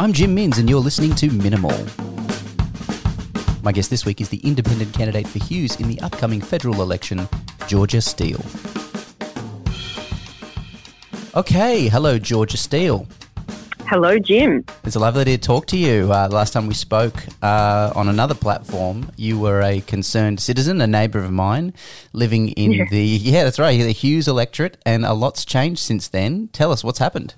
I'm Jim Minns, and you're listening to Minimal. My guest this week is the independent candidate for Hughes in the upcoming federal election, Georgia Steele. Okay, hello, Georgia Steele. Hello, Jim. It's lovely to talk to you. Uh, last time we spoke uh, on another platform, you were a concerned citizen, a neighbour of mine, living in Yeah. the yeah, that's right, the Hughes electorate, and a lot's changed since then. Tell us what's happened.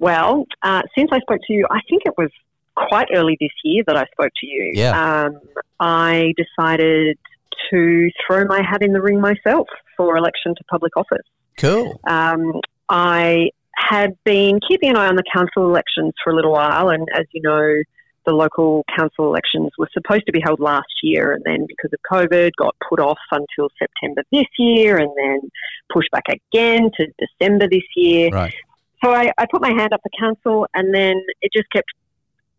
Well, uh, since I spoke to you, I think it was quite early this year that I spoke to you. Yeah. Um, I decided to throw my hat in the ring myself for election to public office. Cool. Um, I had been keeping an eye on the council elections for a little while, and as you know, the local council elections were supposed to be held last year, and then because of COVID, got put off until September this year, and then pushed back again to December this year. Right. So I, I put my hand up for council, and then it just kept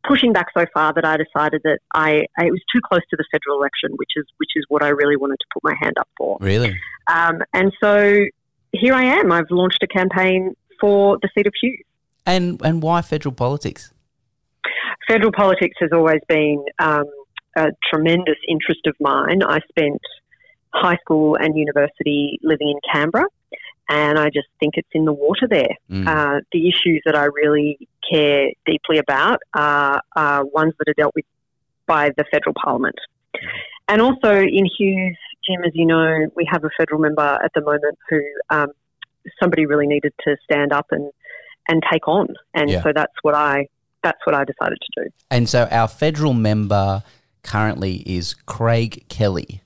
pushing back so far that I decided that I, I it was too close to the federal election, which is which is what I really wanted to put my hand up for. Really? Um, and so here I am. I've launched a campaign for the seat of Hughes. And and why federal politics? Federal politics has always been um, a tremendous interest of mine. I spent high school and university living in Canberra, and I just think it's in the water there. Mm. Uh, the issues that I really care deeply about are, are ones that are dealt with by the federal parliament. And also in Hughes, Jim, as you know, we have a federal member at the moment who um, somebody really needed to stand up and, and take on. And Yeah. so that's what I that's what I decided to do. And so our federal member currently is Craig Kelly.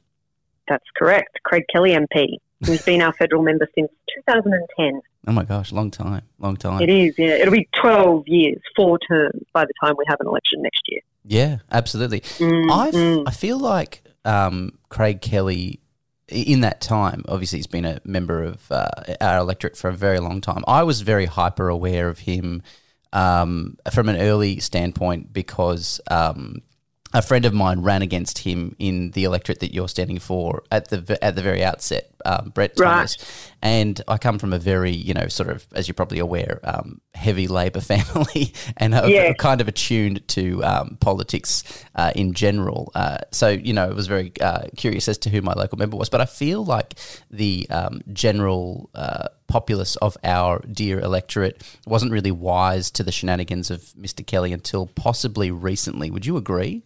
That's correct. Craig Kelly MP, who's been our federal member since 2010. Oh my gosh, long time, long time. It is, yeah. It'll be 12 years, four terms by the time we have an election next year. Yeah, absolutely. Mm, I mm. I feel like um, Craig Kelly, in that time, obviously he's been a member of uh, our electorate for a very long time. I was very hyper aware of him um, from an early standpoint because um, a friend of mine ran against him in the electorate that you're standing for at the at the very outset, um, Brett Right. Thomas. And I come from a very, you know, sort of, as you're probably aware, um, heavy Labor family, and Yeah. kind of attuned to um, politics uh, in general. Uh, so, you know, I was very uh, curious as to who my local member was. But I feel like the um, general uh, populace of our dear electorate wasn't really wise to the shenanigans of Mr. Kelly until possibly recently. Would you agree?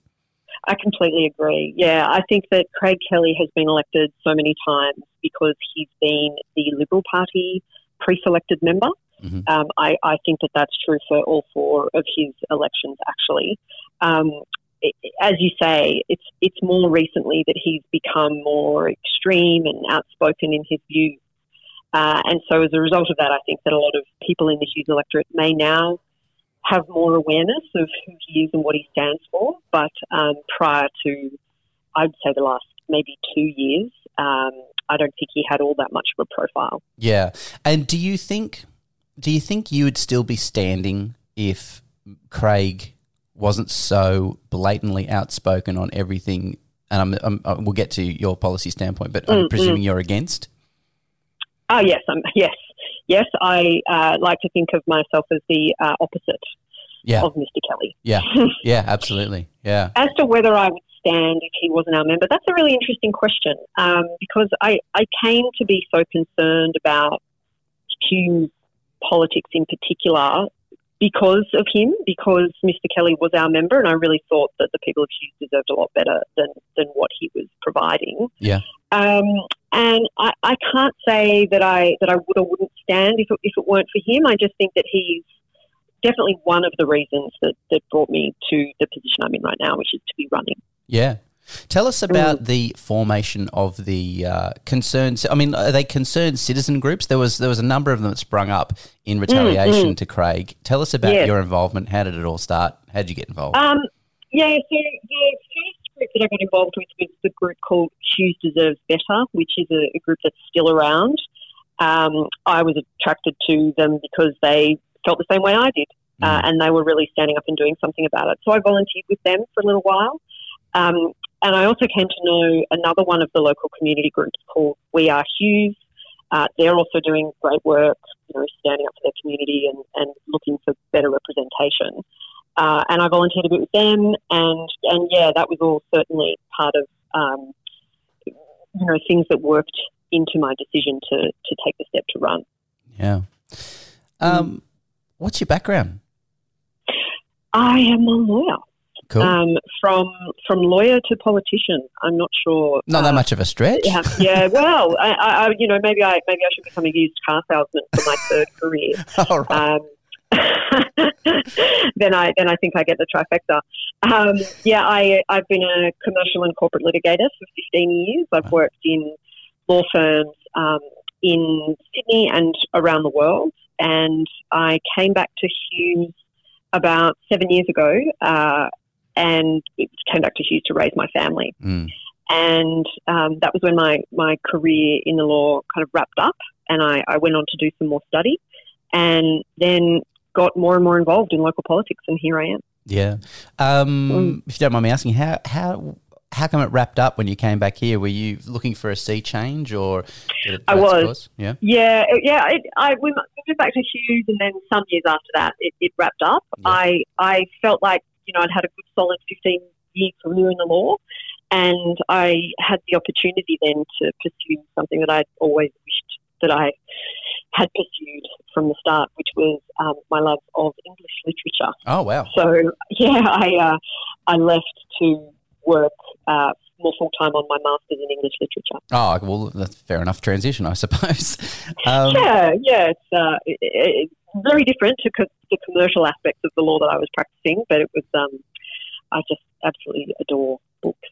I completely agree. Yeah, I think that Craig Kelly has been elected so many times because he's been the Liberal Party pre-selected member. Mhm. Um, I, I think that that's true for all four of his elections, actually. Um, as you say, it's it's more recently that he's become more extreme and outspoken in his views. Uh, and so, as a result of that, I think that a lot of people in the Hughes electorate may now have more awareness of who he is and what he stands for. But um, prior to, I'd say the last maybe two years, um, I don't think he had all that much of a profile. Yeah. And do you think do you think you would still be standing if Craig wasn't so blatantly outspoken on everything? And I'm, I'm, uh, we'll get to your policy standpoint, but I'm Mm, presuming you're against. Oh yes, um, yes, yes. I uh, like to think of myself as the uh, opposite Yeah, of Mr. Kelly. yeah, yeah, absolutely, yeah, As to whether I would stand if he wasn't our member, that's a really interesting question um, because I, I came to be so concerned about Hughes' politics in particular because of him, because Mr. Kelly was our member, and I really thought that the people of Hughes deserved a lot better than, than what he was providing. yeah. Um, and I, I can't say that I that I would or wouldn't stand if it, if it weren't for him. I just think that he's definitely one of the reasons that, that brought me to the position I'm in right now, which is to be running. Yeah. Tell us about the formation of the uh, concerned. I mean, are they concerned citizen groups? There was there was a number of them that sprung up in retaliation to Craig. Tell us about Yes. your involvement. How did it all start? How did you get involved? Um, yeah, so the first group that I got involved with was the group called Hughes Deserves Better, which is a, a group that's still around. Um, I was attracted to them because they felt the same way I did, uh, and they were really standing up and doing something about it. So I volunteered with them for a little while. Um, and I also came to know another one of the local community groups called We Are Hughes. Uh, they're also doing great work, you know, standing up for their community and, and looking for better representation. Uh, and I volunteered a bit with them, and and yeah, that was all certainly part of um, you know things that worked into my decision to to take the step to run. Yeah. Um, what's your background? I am a lawyer. Cool. Um, from from lawyer to politician, I'm not sure. Not that uh, much of a stretch. Yeah, yeah. Well, I, I, I- you know, maybe I maybe I should become a used car salesman for my third career. All right. Um, then I then I think I get the trifecta. Um, yeah, I I've been a commercial and corporate litigator for 15 years. I've worked in law firms um, in Sydney and around the world, and I came back to Hughes about seven years ago, uh, and came back to Hughes to raise my family Mm. and um, that was when my, my career in the law kind of wrapped up and I, I went on to do some more study and then got more and more involved in local politics and here I am. Yeah. Um, Mm. If you don't mind me asking, how how how come it wrapped up when you came back here? Were you looking for a sea change or? I was. course? Yeah. Yeah, it- yeah. It, I we moved back to Hughes, and then some years after that, it, it wrapped up. Yeah. I I felt like you know I'd had a good solid fifteen year career in the law, and I had the opportunity then to pursue something that I'd always wished that I had pursued from the start, which was um, my love of English literature. Oh wow. So yeah, I uh, I left to work uh, more full time on my masters in English literature. Oh well, that's fair enough transition, I suppose. Um, yeah, yeah, it's uh, it, it, it's very different to co- the commercial aspects of the law that I was practicing, but it was um, I just absolutely adore books,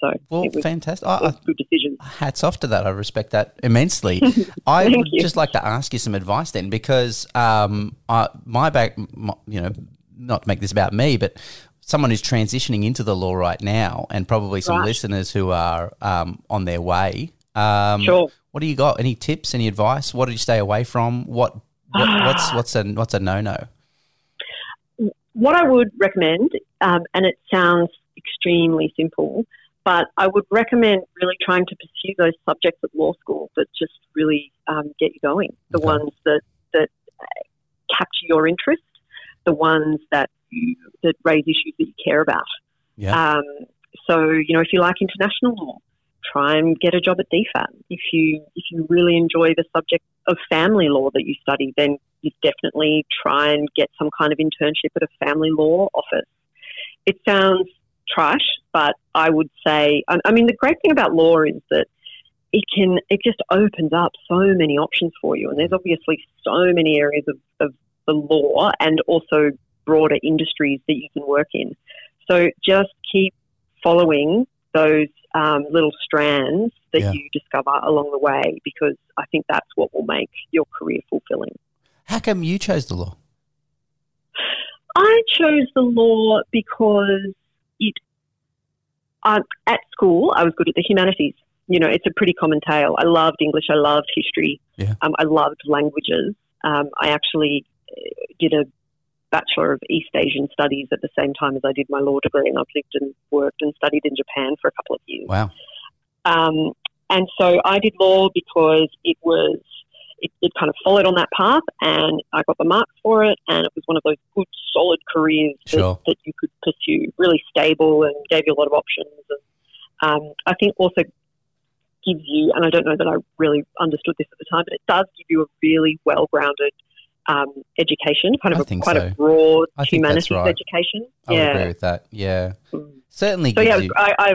so Well, was, fantastic. I, good decision. Hats off to that. I respect that immensely. I would you. just like to ask you some advice then, because um, I, my back, my, you know, not to make this about me, but someone who's transitioning into the law right now, and probably some Right. listeners who are um, on their way. Um, Sure. What do you got? Any tips? Any advice? What do you stay away from? What, what what's what's a what's a no no? What I would recommend, um, and it sounds extremely simple, but I would recommend really trying to pursue those subjects at law school that just really um, get you going. The Okay. ones that that uh, capture your interest, the ones that you, that raise issues that you care about. Yeah. Um, so you know, if you like international law, try and get a job at DFAT. If you if you really enjoy the subject of family law that you study, then you definitely try and get some kind of internship at a family law office. It sounds trash, but I would say, I, mean, the great thing about law is that it can it just opens up so many options for you, and there's obviously so many areas of, of the law and also broader industries that you can work in. So just keep following those um, little strands that Yeah. you discover along the way because I think that's what will make your career fulfilling. How come you chose the law? I chose the law because. Um, at school, I was good at the humanities. You know, it's a pretty common tale. I loved English. I loved history. Yeah. Um, I loved languages. Um, I actually uh, did a Bachelor of East Asian Studies at the same time as I did my law degree, and I've lived and worked and studied in Japan for a couple of years. Wow. Um, and so I did law because it was it, it kind of followed on that path, and I got the marks for it, and it was one of those good, solid careers that, Sure. that you could pursue, really stable, and gave you a lot of options. And um, I think also gives you, and I don't know that I really understood this at the time, but it does give you a really well-grounded um, education, kind of I a, think quite so. a broad I think that's humanities right. education. I would agree yeah. with that. Yeah. Mm. Certainly So gives yeah, you. I, I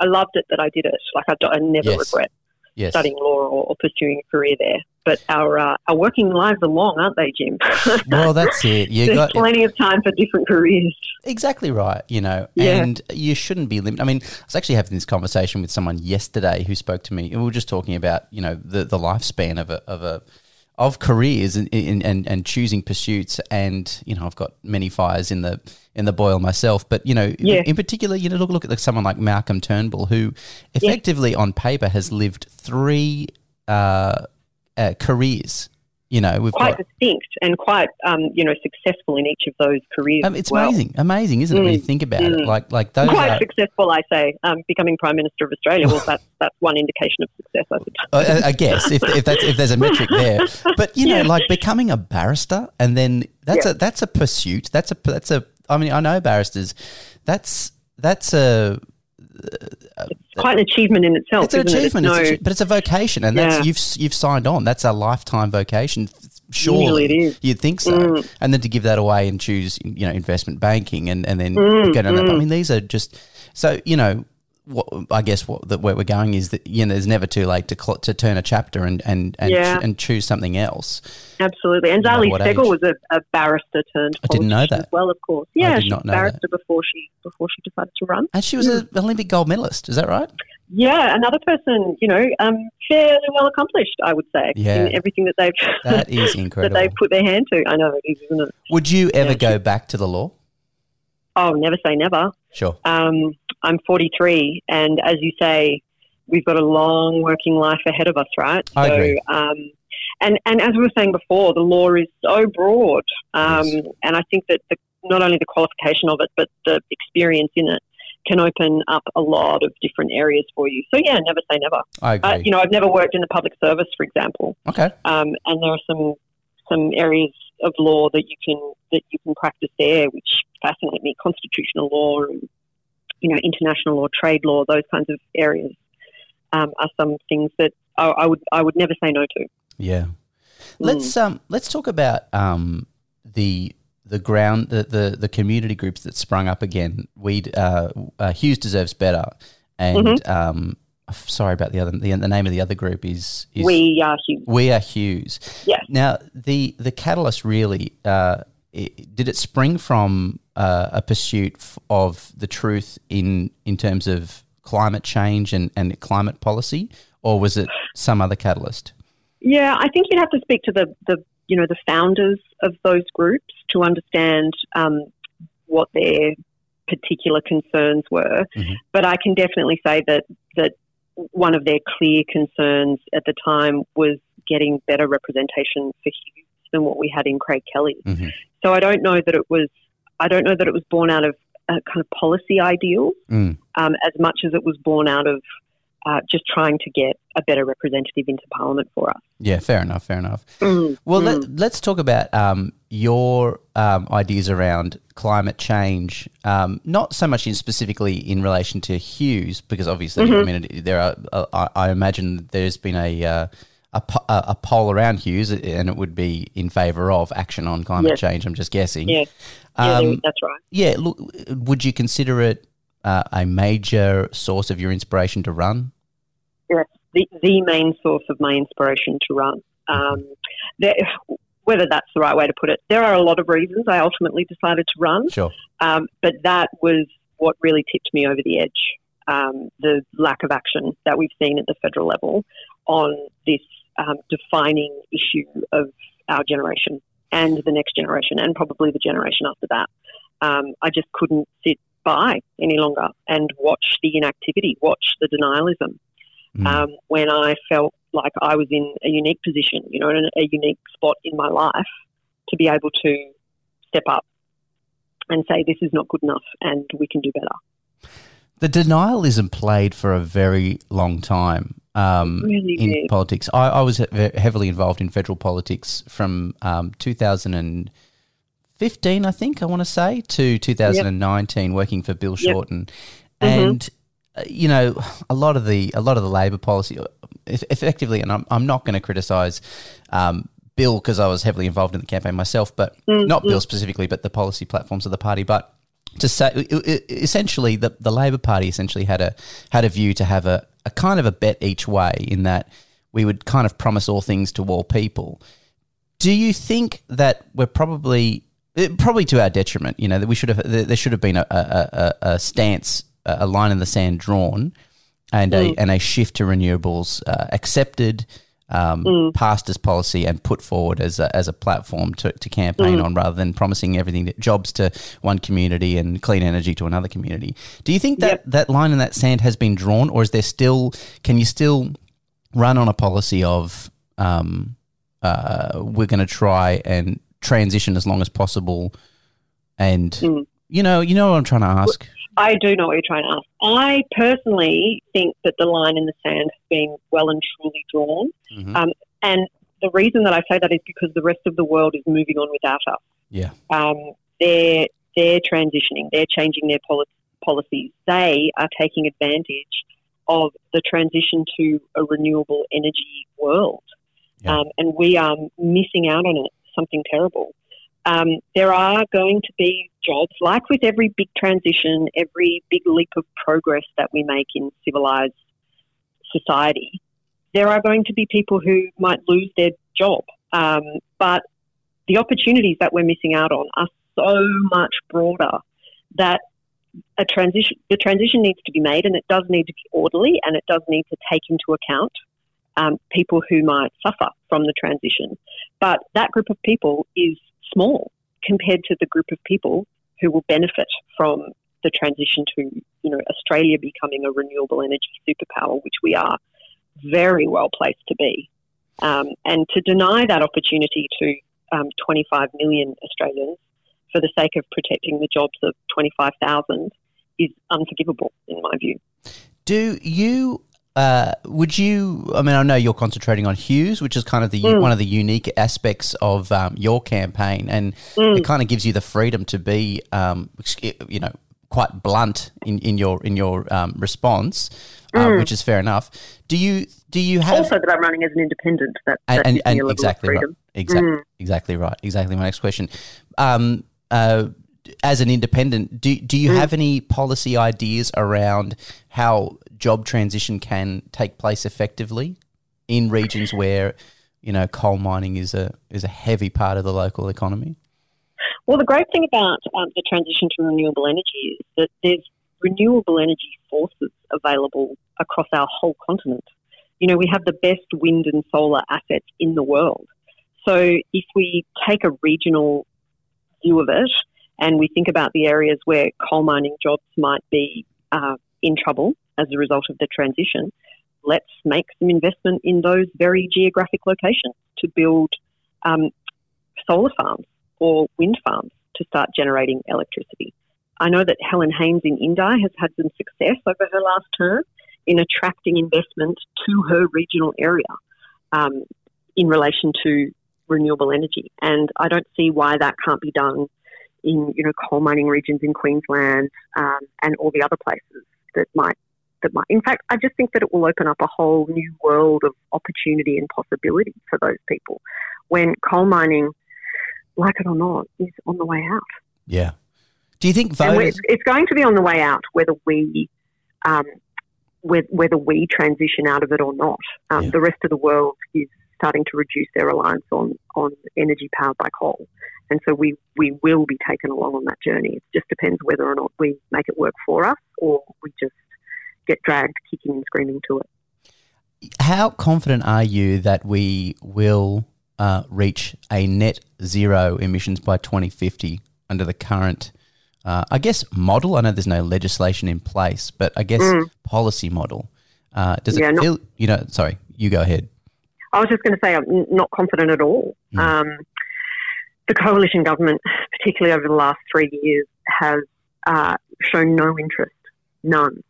I loved it that I did it. Like I, I never Yes. regret Yes. studying law or, or pursuing a career there. But our uh, our working lives are long, aren't they, Jim? Well, that's it. You There's got plenty of time for different careers. exactly right. You know, Yeah. and you shouldn't be limited. I mean, I was actually having this conversation with someone yesterday who spoke to me, and we were just talking about you know the the lifespan of a of a of careers and and, and, choosing pursuits. And you know, I've got many fires in the in the boil myself, but you know, Yeah. in particular, you know, look look at someone like Malcolm Turnbull, who effectively on paper has lived three uh, uh, careers. You know, we've Quite got distinct and quite um, you know successful in each of those careers. Um, it's well. amazing, amazing, isn't it? When you Mm, think about it, mm. like like those Quite are, successful, I say. Um, becoming Prime Minister of Australia. Well, that's that's one indication of success, I suppose. I, I guess if, if that's if there's a metric there, but you know, Yeah. like becoming a barrister and then that's Yeah. a that's a pursuit. That's a that's a I mean, I know barristers. That's that's a it's quite an achievement in itself. It's an achievement, it? it's no, but it's a vocation, and that's you've you've signed on. That's a lifetime vocation. Surely it is. you'd think so, Mm. and then to give that away and choose, you know, investment banking, and and then Mm, get another. I mm. mean, these are just so you know. What, I guess what that where we're going is that you know there's never too late to cl- to turn a chapter and and and, Yeah. and choose something else. Absolutely. And No Zali what Steggall was a, a barrister turned I didn't know that. well, of course. Yeah, she not was a barrister before she before she decided to run. And she was an Olympic gold medalist. Is that right? Yeah, another person, you know, um, fairly well accomplished, I would say, Yeah. in everything that they've That is incredible that they've put their hand to. I know it is, isn't it? Would you ever Yeah, go back to the law? Oh, never say never. Sure. Um, I'm 43, and as you say, we've got a long working life ahead of us, right? I so, agree. Um, and and as we were saying before, the law is so broad, um, Yes. and I think that the, not only the qualification of it, but the experience in it can open up a lot of different areas for you. So yeah, never say never. I agree. Uh, you know, I've never worked in the public service, for example, okay. um, and there are some some areas of law that you can that you can practice there, which fascinate me. Constitutional law, and, you know, international law, trade law, those kinds of areas um, are some things that I, I would I would never say no to. Yeah. Mm. Let's um let's talk about um the the ground the, the, the community groups that sprung up again. We uh, uh Hughes deserves better, and Mm-hmm. um sorry about the other the, the name of the other group is, is we are huge. We are Hughes. Yeah. Now the the catalyst really uh it, did it spring from uh, a pursuit of the truth in in terms of climate change and, and climate policy, or was it some other catalyst? Yeah, I think you'd have to speak to the, the you know the founders of those groups to understand um, what their particular concerns were. Mhm. But I can definitely say that that one of their clear concerns at the time was getting better representation for Hughes than what we had in Craig Kelly. Mhm. So I don't know that it was I don't know that it was born out of a kind of policy ideals Mm. um, as much as it was born out of uh, just trying to get a better representative into Parliament for us. Yeah, fair enough, fair enough. Mm, Well, mm. let, let's talk about um, your um, ideas around climate change. Um, not so much in specifically in relation to Hughes, because obviously, Mm-hmm. I mean, there are. Uh, I, I imagine there's been a. Uh, a, a a poll around Hughes, and it would be in favour of action on climate Yes. change. I'm just guessing. Yes. Yeah, Um, that's right. yeah. Look, would you consider it uh, a major source of your inspiration to run? Yes, The, the main source of my inspiration to run. Um, there, whether that's the right way to put it, there are a lot of reasons I ultimately decided to run, Sure. um, but that was what really tipped me over the edge. Um, the lack of action that we've seen at the federal level on this um, defining issue of our generation and the next generation, and probably the generation after that. Um, I just couldn't sit by any longer and watch the inactivity, watch the denialism Mm. um, when I felt like I was in a unique position, you know, in a, a unique spot in my life to be able to step up and say, this is not good enough and we can do better. The denialism played for a very long time um, Really in did. politics. I, I was heavily involved in federal politics from um, 2015, I think, I want to say, to 2019, working for Bill Yep. Shorten. Mhm. And, uh, you know, a lot of the a lot of the Labor policy, effectively, and I'm, I'm not going to criticise um, Bill because I was heavily involved in the campaign myself, but Mm, not Bill specifically, but the policy platforms of the party. But to say essentially the, the Labor Party essentially had a had a view to have a, a kind of a bet each way in that we would kind of promise all things to all people. Do you think that we're probably eh, probably to our detriment? You know that we should have there should have been a, a, a, stance, a line in the sand drawn, and a and a shift to renewables uh, accepted. Um, Passed as policy and put forward as a, as a platform to, to campaign on rather than promising everything that jobs to one community and clean energy to another community. Do you think that Yep. that line in that sand has been drawn, or is there still? Can you still run on a policy of um, uh, we're going to try and transition as long as possible, and Mm. you know, you know what I'm trying to ask. I do know what you're trying to ask. I personally think that the line in the sand has been well and truly drawn. Mhm. Um, and the reason that I say that is because the rest of the world is moving on without us. Yeah, um, there they're transitioning, they're changing their poli- policies. They are taking advantage of the transition to a renewable energy world. Yeah. Um, and we are missing out on it, something terrible. Um, there are going to be jobs, like with every big transition, every big leap of progress that we make in civilized society, there are going to be people who might lose their job. Um, but the opportunities that we're missing out on are so much broader that a transition, the transition needs to be made and it does need to be orderly and it does need to take into account um, people who might suffer from the transition. But that group of people is small compared to the group of people who will benefit from the transition to, you know, Australia becoming a renewable energy superpower, which we are very well placed to be. Um, and to deny that opportunity to um, 25 million Australians for the sake of protecting the jobs of 25,000 is unforgivable, in my view. Do you uh, would you? I mean, I know you're concentrating on Hughes, which is kind of the mm. one of the unique aspects of um, your campaign, and mm. it kind of gives you the freedom to be, um, you know, quite blunt in, in your in your um, response, uh, mm. which is fair enough. Do you do you have also that I'm running as an independent? That, that and, and, and exactly right, exactly mm. exactly right, exactly. My next question. Um, uh, as an independent, do do you mm. have any policy ideas around how job transition can take place effectively in regions where you know coal mining is a is a heavy part of the local economy? Well, the great thing about um, the transition to renewable energy is that there's renewable energy sources available across our whole continent. You know, we have the best wind and solar assets in the world. So if we take a regional view of it and we think about the areas where coal mining jobs might be uh, in trouble, as a result of the transition, let's make some investment in those very geographic locations to build um, solar farms or wind farms to start generating electricity. I know that Helen Haines in Indi has had some success over her last term in attracting investment to her regional area um, in relation to renewable energy. And I don't see why that can't be done in you know coal mining regions in Queensland um, and all the other places that might that might. In fact, I just think that it will open up a whole new world of opportunity and possibility for those people when coal mining, like it or not, is on the way out. Yeah. Do you think voters? It's going to be on the way out, whether we. Um, whether we transition out of it or not, um, yeah. the rest of the world is starting to reduce their reliance on, on energy powered by coal. And so we, we will be taken along on that journey. It just depends whether or not we make it work for us or we just get dragged kicking and screaming to it. How confident are you that we will uh, reach a net zero emissions by 2050 under the current, uh, I guess, model? I know there's no legislation in place, but I guess mm. policy model. Uh, does yeah, it feel, not, you know, sorry, you go ahead. I was just going to say I'm not confident at all. Mm. Um, the coalition government, particularly over the last three years, has uh, shown no interest, none,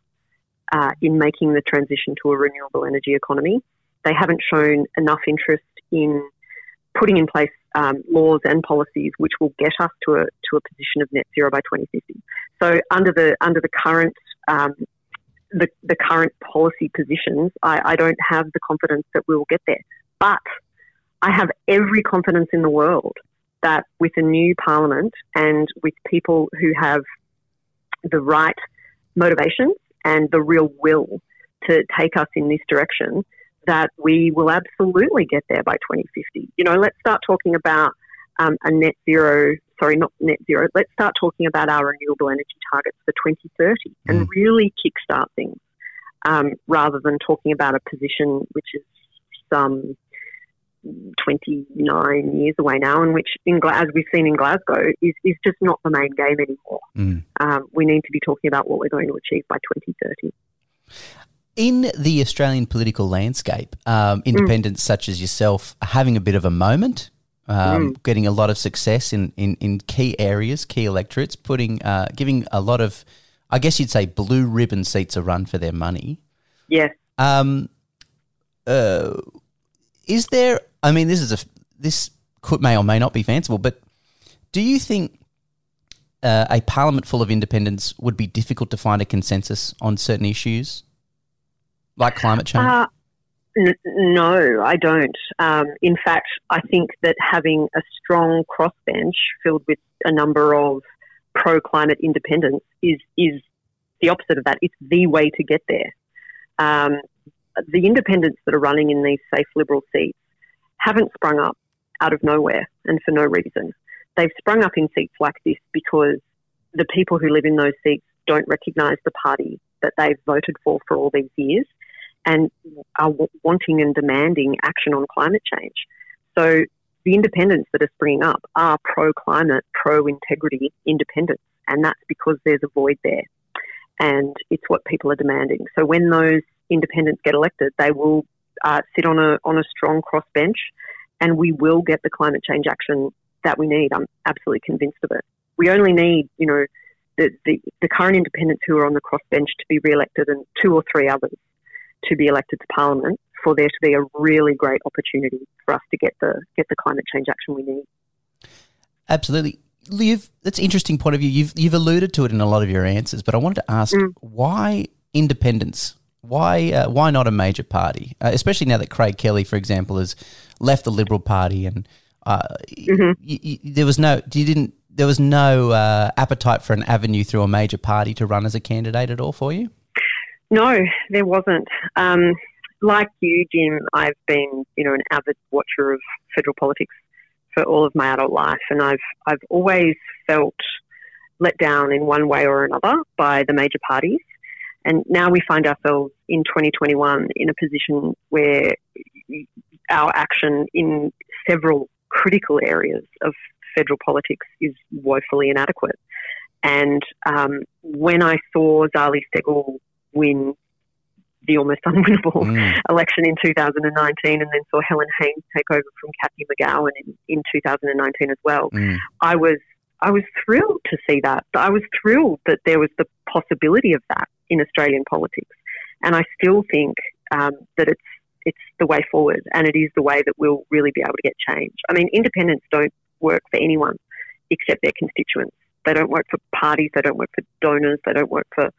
uh, in making the transition to a renewable energy economy. They haven't shown enough interest in putting in place um, laws and policies which will get us to a to a position of net zero by 2050. So under the under the current um, the, the current policy positions, I, I don't have the confidence that we will get there. But I have every confidence in the world that with a new parliament and with people who have the right motivations and the real will to take us in this direction, that we will absolutely get there by 2050. You know, let's start talking about um, a net zero, sorry, not net zero, let's start talking about our renewable energy targets for 2030 mm. and really kickstart things um, rather than talking about a position which is some 29 years away now, and which, in, as we've seen in Glasgow, is, is just not the main game anymore. Mm. Um, we need to be talking about what we're going to achieve by 2030. In the Australian political landscape, um, independents mm. such as yourself are having a bit of a moment, um, mm. getting a lot of success in, in, in key areas, key electorates, putting uh, giving a lot of, I guess you'd say, blue ribbon seats a run for their money. Yes. Um, uh, is there? I mean, this is a this could may or may not be fanciful, but do you think uh, a parliament full of independents would be difficult to find a consensus on certain issues, like climate change? Uh, n- no, I don't. Um, in fact, I think that having a strong crossbench filled with a number of pro climate independents is is the opposite of that. It's the way to get there. Um, the independents that are running in these safe Liberal seats haven't sprung up out of nowhere and for no reason. They've sprung up in seats like this because the people who live in those seats don't recognise the party that they've voted for for all these years and are wanting and demanding action on climate change. So the independents that are springing up are pro climate, pro integrity independents, and that's because there's a void there. And it's what people are demanding. So when those independents get elected, they will uh, sit on a on a strong crossbench, and we will get the climate change action that we need. I'm absolutely convinced of it. We only need, you know, the, the, the current independents who are on the crossbench to be re-elected and two or three others to be elected to Parliament for there to be a really great opportunity for us to get the get the climate change action we need. Absolutely. Liv, that's an interesting point of view. You've you've alluded to it in a lot of your answers, but I wanted to ask mm. why independence? Why uh, why not a major party? Uh, especially now that Craig Kelly, for example, has left the Liberal Party, and uh, mm-hmm. y- y- there was no you didn't there was no uh, appetite for an avenue through a major party to run as a candidate at all for you. No, there wasn't. Um, like you, Jim, I've been you know an avid watcher of federal politics for all of my adult life, and I've I've always felt let down in one way or another by the major parties. And now we find ourselves in 2021 in a position where our action in several critical areas of federal politics is woefully inadequate. And um, when I saw Zali Steggall win the almost unwinnable mm. election in 2019 and then saw Helen Haines take over from Cathy McGowan in, in 2019 as well. Mm. I was I was thrilled to see that. I was thrilled that there was the possibility of that in Australian politics, and I still think um, that it's it's the way forward, and it is the way that we'll really be able to get change. I mean, independents don't work for anyone except their constituents. They don't work for parties. They don't work for donors. They don't work for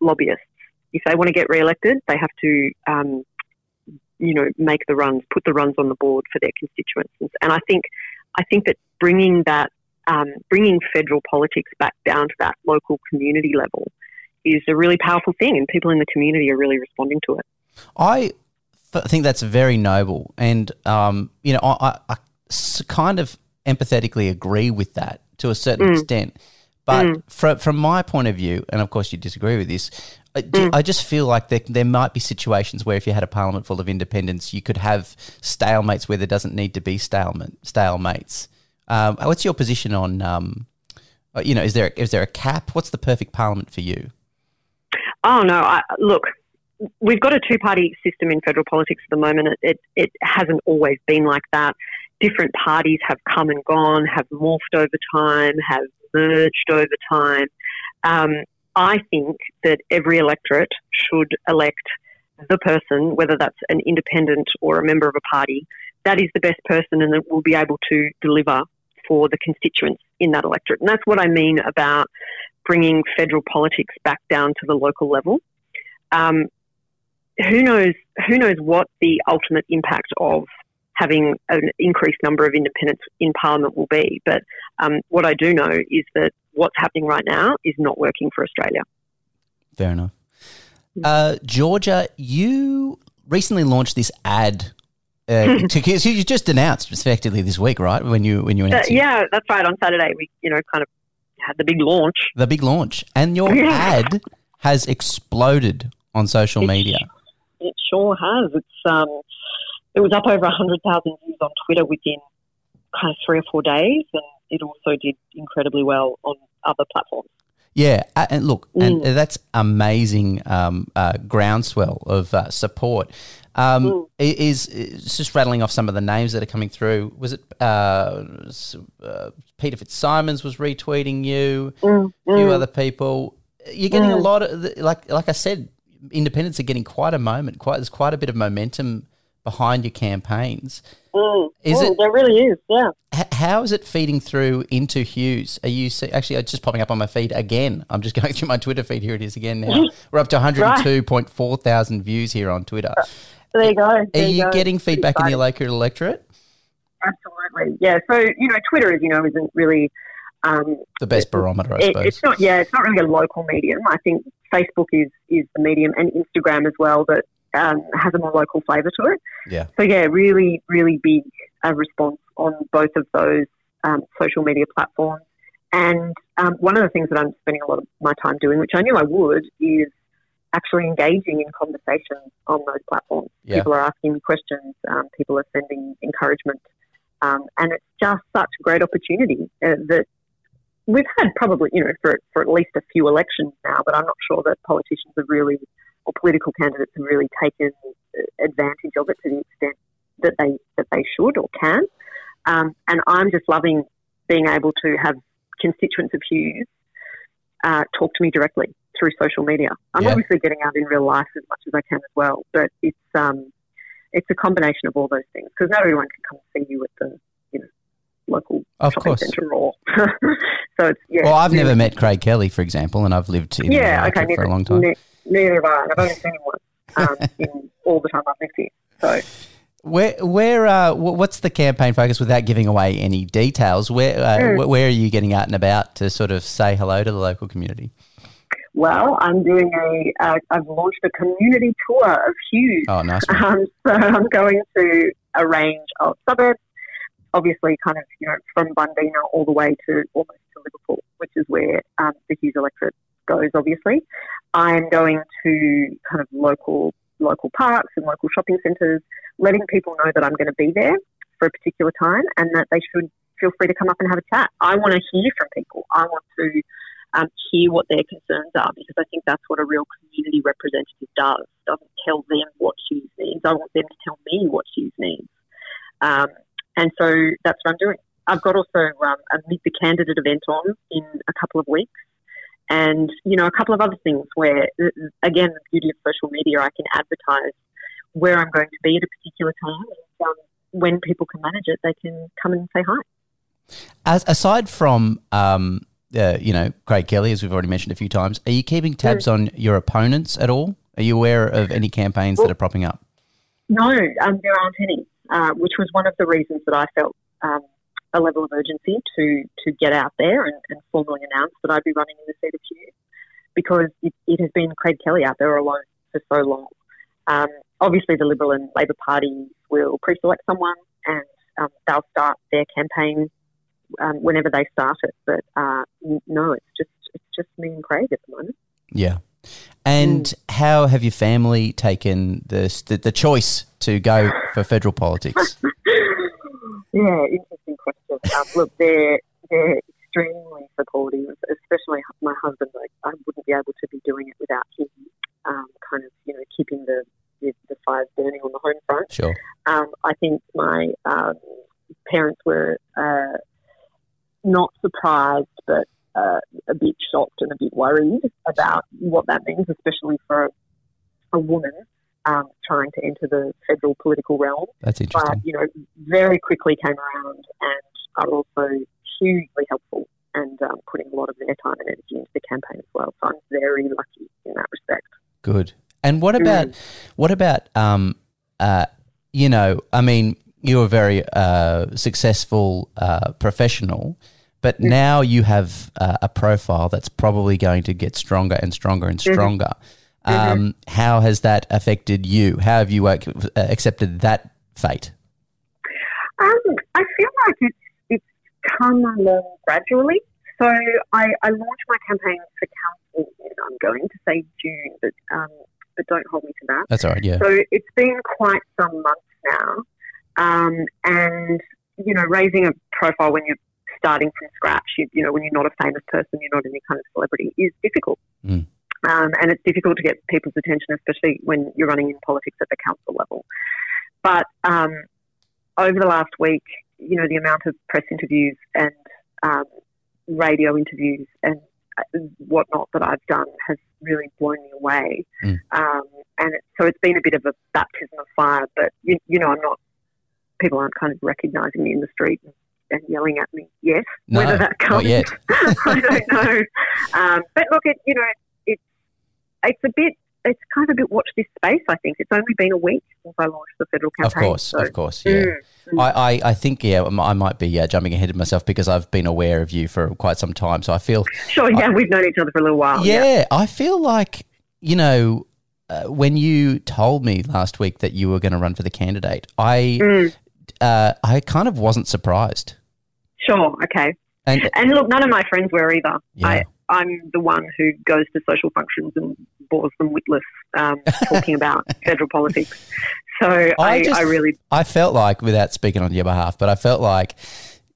lobbyists if they want to get re-elected, they have to, um, you know, make the runs, put the runs on the board for their constituents. And I think, I think that bringing that, um, bringing federal politics back down to that local community level is a really powerful thing, and people in the community are really responding to it. I think that's very noble, and um, you know, I, I, kind of empathetically agree with that to a certain mm. extent. But mm. from from my point of view, and of course you disagree with this, I, mm. I just feel like there, there might be situations where if you had a parliament full of independents, you could have stalemates where there doesn't need to be stalemate, stalemates. Um, what's your position on, um, uh, you know, is there is there a cap? What's the perfect parliament for you? Oh no! I, look, we've got a two-party system in federal politics at the moment. It, it, it hasn't always been like that. Different parties have come and gone, have morphed over time, have merged over time. Um, I think that every electorate should elect the person, whether that's an independent or a member of a party, that is the best person and that will be able to deliver for the constituents in that electorate. And that's what I mean about bringing federal politics back down to the local level. Um, who knows? Who knows what the ultimate impact of having an increased number of independents in Parliament will be? But um, what I do know is that what's happening right now is not working for Australia. Fair enough. Uh, Georgia, you recently launched this ad. Uh, to, so you just announced effectively this week, right? When you when you announced, uh, yeah, that's right. On Saturday, we you know kind of had the big launch. The big launch, and your ad has exploded on social it, media. It sure has. It's um, it was up over hundred thousand views on Twitter within kind of three or four days, and it also did incredibly well on other platforms. Yeah, and look, mm. and that's amazing um, uh, groundswell of uh, support. Um, mm. is, is, just rattling off some of the names that are coming through. Was it uh, uh Peter Fitzsimons was retweeting you? Mm. A few mm. other people. You're getting a mm. lot of like like I said, independents are getting quite a moment. Quite there's quite a bit of momentum behind your campaigns. Is it- There really is, yeah. H- how is it feeding through into Hughes? Are you see, actually it's just popping up on my feed again? I'm just going through my Twitter feed. Here it is again now. We're up to 102.4 thousand views here on Twitter. There you go. Are there you go. getting feedback in the exciting. local electorate? Absolutely, yeah. So you know, Twitter, as you know, isn't really. Um, The best barometer, I suppose. it's not. Yeah, it's not really a local medium. I think Facebook is is the medium, and Instagram as well that um, has a more local flavour to it. Yeah. So yeah, really, really big uh, response on both of those um, social media platforms. And um, one of the things that I'm spending a lot of my time doing, which I knew I would, is actually engaging in conversations on those platforms. Yeah. People are asking me questions. Um, people are sending encouragement, um, and it's just such a great opportunity uh, that we've had probably, you know, for for at least a few elections now. But I'm not sure that politicians have really, or political candidates have really taken advantage of it to the extent that they that they should or can. Um, and I'm just loving being able to have constituents of Hughes uh, talk to me directly through social media. I'm Yeah. obviously getting out in real life as much as I can as well, but it's um, it's a combination of all those things because not everyone can come see you at the you know local Of shopping course. centre or so it's yeah. Well, I've never met Craig Kelly, for example, and I've lived in yeah okay neither, for a long time. ne- neither have I. I've only seen him once um, in all the time I've lived here. So Where, where, uh, what's the campaign focus without giving away any details? Where, uh, Mm. where are you getting out and about to sort of say hello to the local community? Well, I'm doing a uh, I've launched a community tour of Hughes. Oh, nice. Um, so I'm going to a range of suburbs, obviously, kind of you know from Bundeena all the way to almost to Liverpool, which is where um, the Hughes electorate goes. Obviously, I'm going to kind of local local parks and local shopping centres, letting people know that I'm going to be there for a particular time and that they should feel free to come up and have a chat. I want to hear from people. I want to um, hear what their concerns are because I think that's what a real community representative does. Doesn't tell them what Hughes needs. I want them to tell me what Hughes needs. Um, and so that's what I'm doing. I've got also um, a Meet the Candidate event on in a couple of weeks. And, you know, a couple of other things where, again, the beauty of social media, I can advertise where I'm going to be at a particular time. And um, when people can manage it, they can come and say hi. As, aside from, um, uh, you know, Craig Kelly, as we've already mentioned a few times, are you keeping tabs on your opponents at all? Are you aware of any campaigns that are propping up? No, um, there aren't any, uh, which was one of the reasons that I felt um, a level of urgency to to get out there and, and formally announce that I'd be running in the seat of Hughes, because it, it has been Craig Kelly out there alone for so long. Um, obviously, the Liberal and Labor parties will pre-select someone, and um, they'll start their campaign um, whenever they start it. But uh, no, it's just it's just me and Craig at the moment. Yeah. And how have your family taken this, the, the choice to go for federal politics? Yeah, interesting question. Um, look, they're they're extremely supportive, especially my husband. Like, I wouldn't be able to be doing it without him. Um, kind of, you know, keeping the the, the fires burning on the home front. Sure. Um, I think my um, parents were uh, not surprised, but uh, a bit shocked and a bit worried about what that means, especially for a woman um, trying to enter the federal political realm That's interesting. but you know, very quickly came around and are also hugely helpful and um, putting a lot of their time and energy into the campaign as well. So I'm very lucky in that respect. Good. And what about what about um uh you know I mean you're a very uh, successful uh, professional, but now you have uh, a profile that's probably going to get stronger and stronger and stronger. Um, How has that affected you? How have you uh, accepted that fate? Um, I feel like it's it's come along gradually. So I, I launched my campaign for council I'm going to say June, but um, but don't hold me to that. That's all right. Yeah. So it's been quite some months now. Um, and, you know, raising a profile when you're starting from scratch, you, you know, when you're not a famous person, you're not any kind of celebrity, is difficult. Mm. Um, and it's difficult to get people's attention, especially when you're running in politics at the council level. But um, over the last week, you know, the amount of press interviews and um, radio interviews and uh, whatnot that I've done has really blown me away. Mm. Um, and it, so it's been a bit of a baptism of fire. But you, you know, I'm not. People aren't kind of recognising me in the street and, yelling at me yet. No, Whether that comes, not yet. I don't know. Um, but look, it you know, it's it's a bit. It's kind of a bit watch this space. I think it's only been a week since I launched the federal campaign. Of course, so- of course, yeah. Mm, mm. I, I, I think yeah, I might be uh, jumping ahead of myself because I've been aware of you for quite some time. So I feel Sure, yeah, we've known each other for a little while. yeah, I feel like you know uh, when you told me last week that you were going to run for the candidate, I Mm, uh, I kind of wasn't surprised. sure, okay. And And look, none of my friends were either. yeah, I, I'm the one who goes to social functions and bores them witless um, talking about federal politics. So I, I, just- really, I felt like, without speaking on your behalf, but I felt like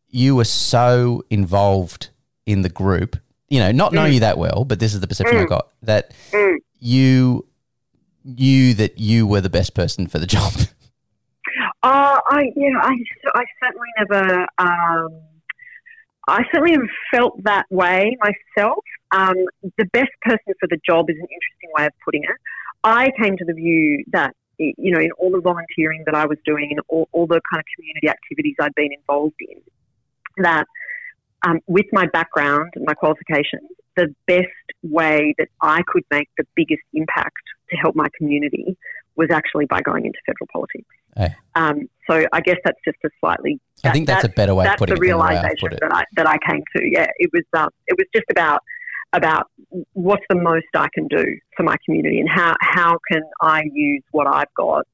you were so involved in the group. You know, not know Mm. you that well, but this is the perception I Mm. got that Mm. you knew that you were the best person for the job. uh, I, yeah, I, I certainly never, um, I certainly never felt that way myself. Um, the best person for the job is an interesting way of putting it. I came to the view that, you know, in all the volunteering that I was doing and all, all the kind of community activities I'd been involved in, that um, with my background and my qualifications, the best way that I could make the biggest impact to help my community was actually by going into federal politics. Oh. Um, so I guess that's just a slightly. I think that's a better way of that's putting the it than the realization that I that I came to. Yeah, it was um, it was just about about what's the most I can do for my community and how how can I use what I've got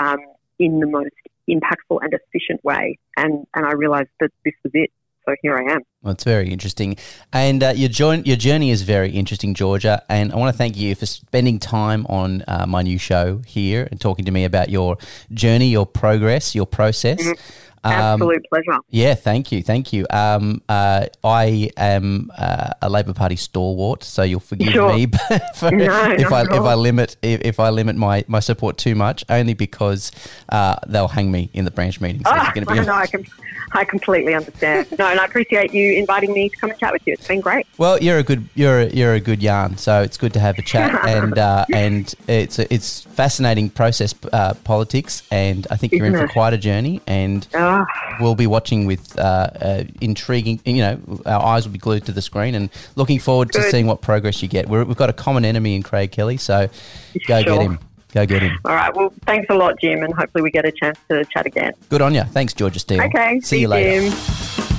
um, in the most impactful and efficient way. And and I realized that this was it. So here I am. Well, it's very interesting, and uh, your join your journey is very interesting, Georgia. And I want to thank you for spending time on uh, my new show here and talking to me about your journey, your progress, your process. Mhm. Um, Absolute pleasure. yeah, thank you, thank you. Um, uh, I am uh, a Labor Party stalwart, so you'll forgive Sure. me for No, if I if. I limit if, if I limit my, my support too much, only because uh, they'll hang me in the branch meetings. if Ah, you're gonna be no, I, com- I completely understand. No, and I appreciate you inviting me to come and chat with you. It's been great. Well, you're a good you're a, you're a good yarn, so it's good to have a chat, and uh, and it's a, it's fascinating process uh, politics, and I think you're in Isn't for quite a journey, and We'll be watching with uh, uh, intriguing. You know, our eyes will be glued to the screen, and looking forward to seeing what progress you get. We're, we've got a common enemy in Craig Kelly, so go Sure. get him, go get him. all right. Well, thanks a lot, Jim, and hopefully we get a chance to chat again. Good on you. Thanks, Georgia Steele. Okay. see you later. Jim.